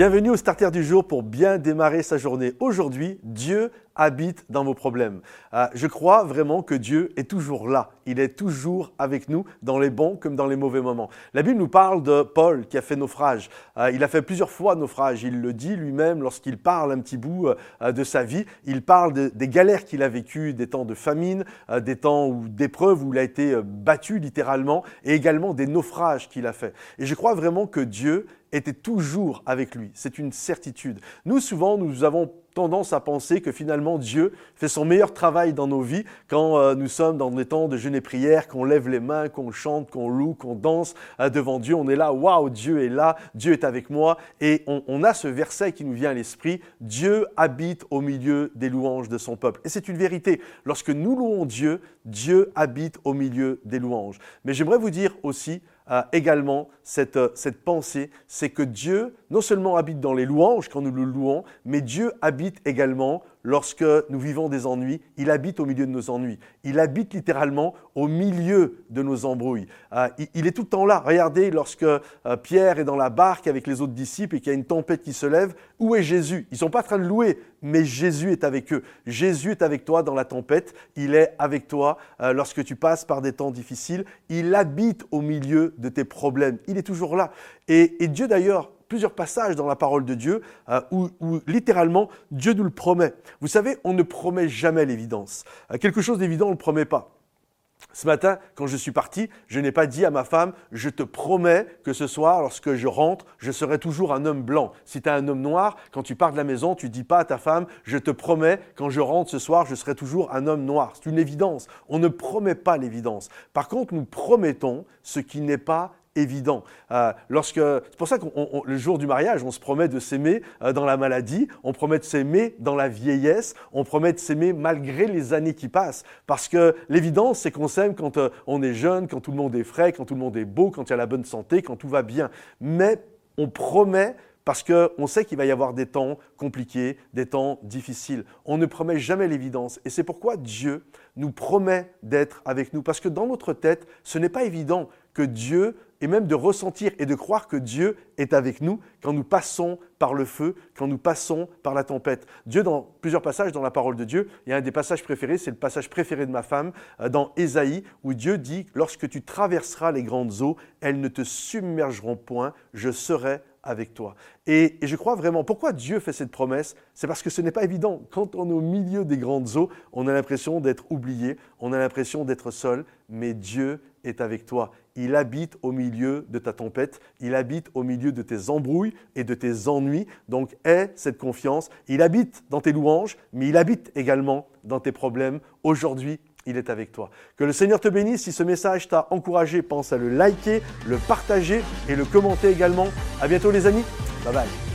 Bienvenue au Starter du jour pour bien démarrer sa journée. Aujourd'hui, Dieu habite dans vos problèmes. Euh, je crois vraiment que Dieu est toujours là. Il est toujours avec nous dans les bons comme dans les mauvais moments. La Bible nous parle de Paul qui a fait naufrage. Euh, il a fait plusieurs fois naufrage. Il le dit lui-même lorsqu'il parle un petit bout euh, de sa vie. Il parle des galères qu'il a vécues, des temps de famine, des temps d'épreuves où il a été battu littéralement et également des naufrages qu'il a fait. Et je crois vraiment que Dieu était toujours avec lui. C'est une certitude. Nous, souvent, nous avons tendance à penser que finalement Dieu fait son meilleur travail dans nos vies quand euh, nous sommes dans des temps de jeûne et prière, qu'on lève les mains, qu'on chante, qu'on loue, qu'on danse euh, devant Dieu. On est là, waouh, Dieu est là, Dieu est avec moi. Et on, on a ce verset qui nous vient à l'esprit, Dieu habite au milieu des louanges de son peuple. Et c'est une vérité. Lorsque nous louons Dieu, Dieu habite au milieu des louanges. Mais j'aimerais vous dire aussi, également cette, euh, cette pensée, c'est que Dieu non seulement habite dans les louanges quand nous le louons, mais Dieu habite également lorsque nous vivons des ennuis, il habite au milieu de nos ennuis. Il habite littéralement au milieu de nos embrouilles. Euh, il, est tout le temps là. Regardez, lorsque euh, Pierre est dans la barque avec les autres disciples et qu'il y a une tempête qui se lève, où est Jésus? Ils ne sont pas en train de louer, mais Jésus est avec eux. Jésus est avec toi dans la tempête. Il est avec toi euh, lorsque tu passes par des temps difficiles. Il habite au milieu de tes problèmes. Il est toujours là. et Dieu d'ailleurs plusieurs passages dans la parole de Dieu euh, où, littéralement Dieu nous le promet. Vous savez, on ne promet jamais l'évidence. Euh, quelque chose d'évident, on ne le promet pas. Ce matin, quand je suis parti, je n'ai pas dit à ma femme, je te promets que ce soir, lorsque je rentre, je serai toujours un homme blanc. Si tu es un homme noir, quand tu pars de la maison, tu dis pas à ta femme, je te promets, quand je rentre ce soir, je serai toujours un homme noir. C'est une évidence. On ne promet pas l'évidence. Par contre, nous promettons ce qui n'est pas évident. Euh, lorsque, c'est pour ça que le jour du mariage, on se promet de s'aimer euh, dans la maladie, on promet de s'aimer dans la vieillesse, on promet de s'aimer malgré les années qui passent. Parce que l'évidence, c'est qu'on s'aime quand euh, on est jeune, quand tout le monde est frais, quand tout le monde est beau, quand il y a la bonne santé, quand tout va bien. Mais on promet parce qu'on sait qu'il va y avoir des temps compliqués, des temps difficiles. On ne promet jamais l'évidence. Et c'est pourquoi Dieu nous promet d'être avec nous. Parce que dans notre tête, ce n'est pas évident que Dieu, et même de ressentir et de croire que Dieu est avec nous quand nous passons par le feu, quand nous passons par la tempête. Dieu, dans plusieurs passages dans la parole de Dieu, il y a un des passages préférés, c'est le passage préféré de ma femme, euh, dans Ésaïe, où Dieu dit, lorsque tu traverseras les grandes eaux, elles ne te submergeront point, je serai avec toi. Et, je crois vraiment, pourquoi Dieu fait cette promesse? C'est parce que ce n'est pas évident. Quand on est au milieu des grandes eaux, on a l'impression d'être oublié, on a l'impression d'être seul, mais Dieu est avec toi. Il habite au milieu de ta tempête, il habite au milieu de tes embrouilles et de tes ennuis. Donc aie cette confiance. Il habite dans tes louanges, mais il habite également dans tes problèmes aujourd'hui il est avec toi. Que le Seigneur te bénisse. Si ce message t'a encouragé, pense à le liker, le partager et le commenter également. À bientôt les amis. Bye bye.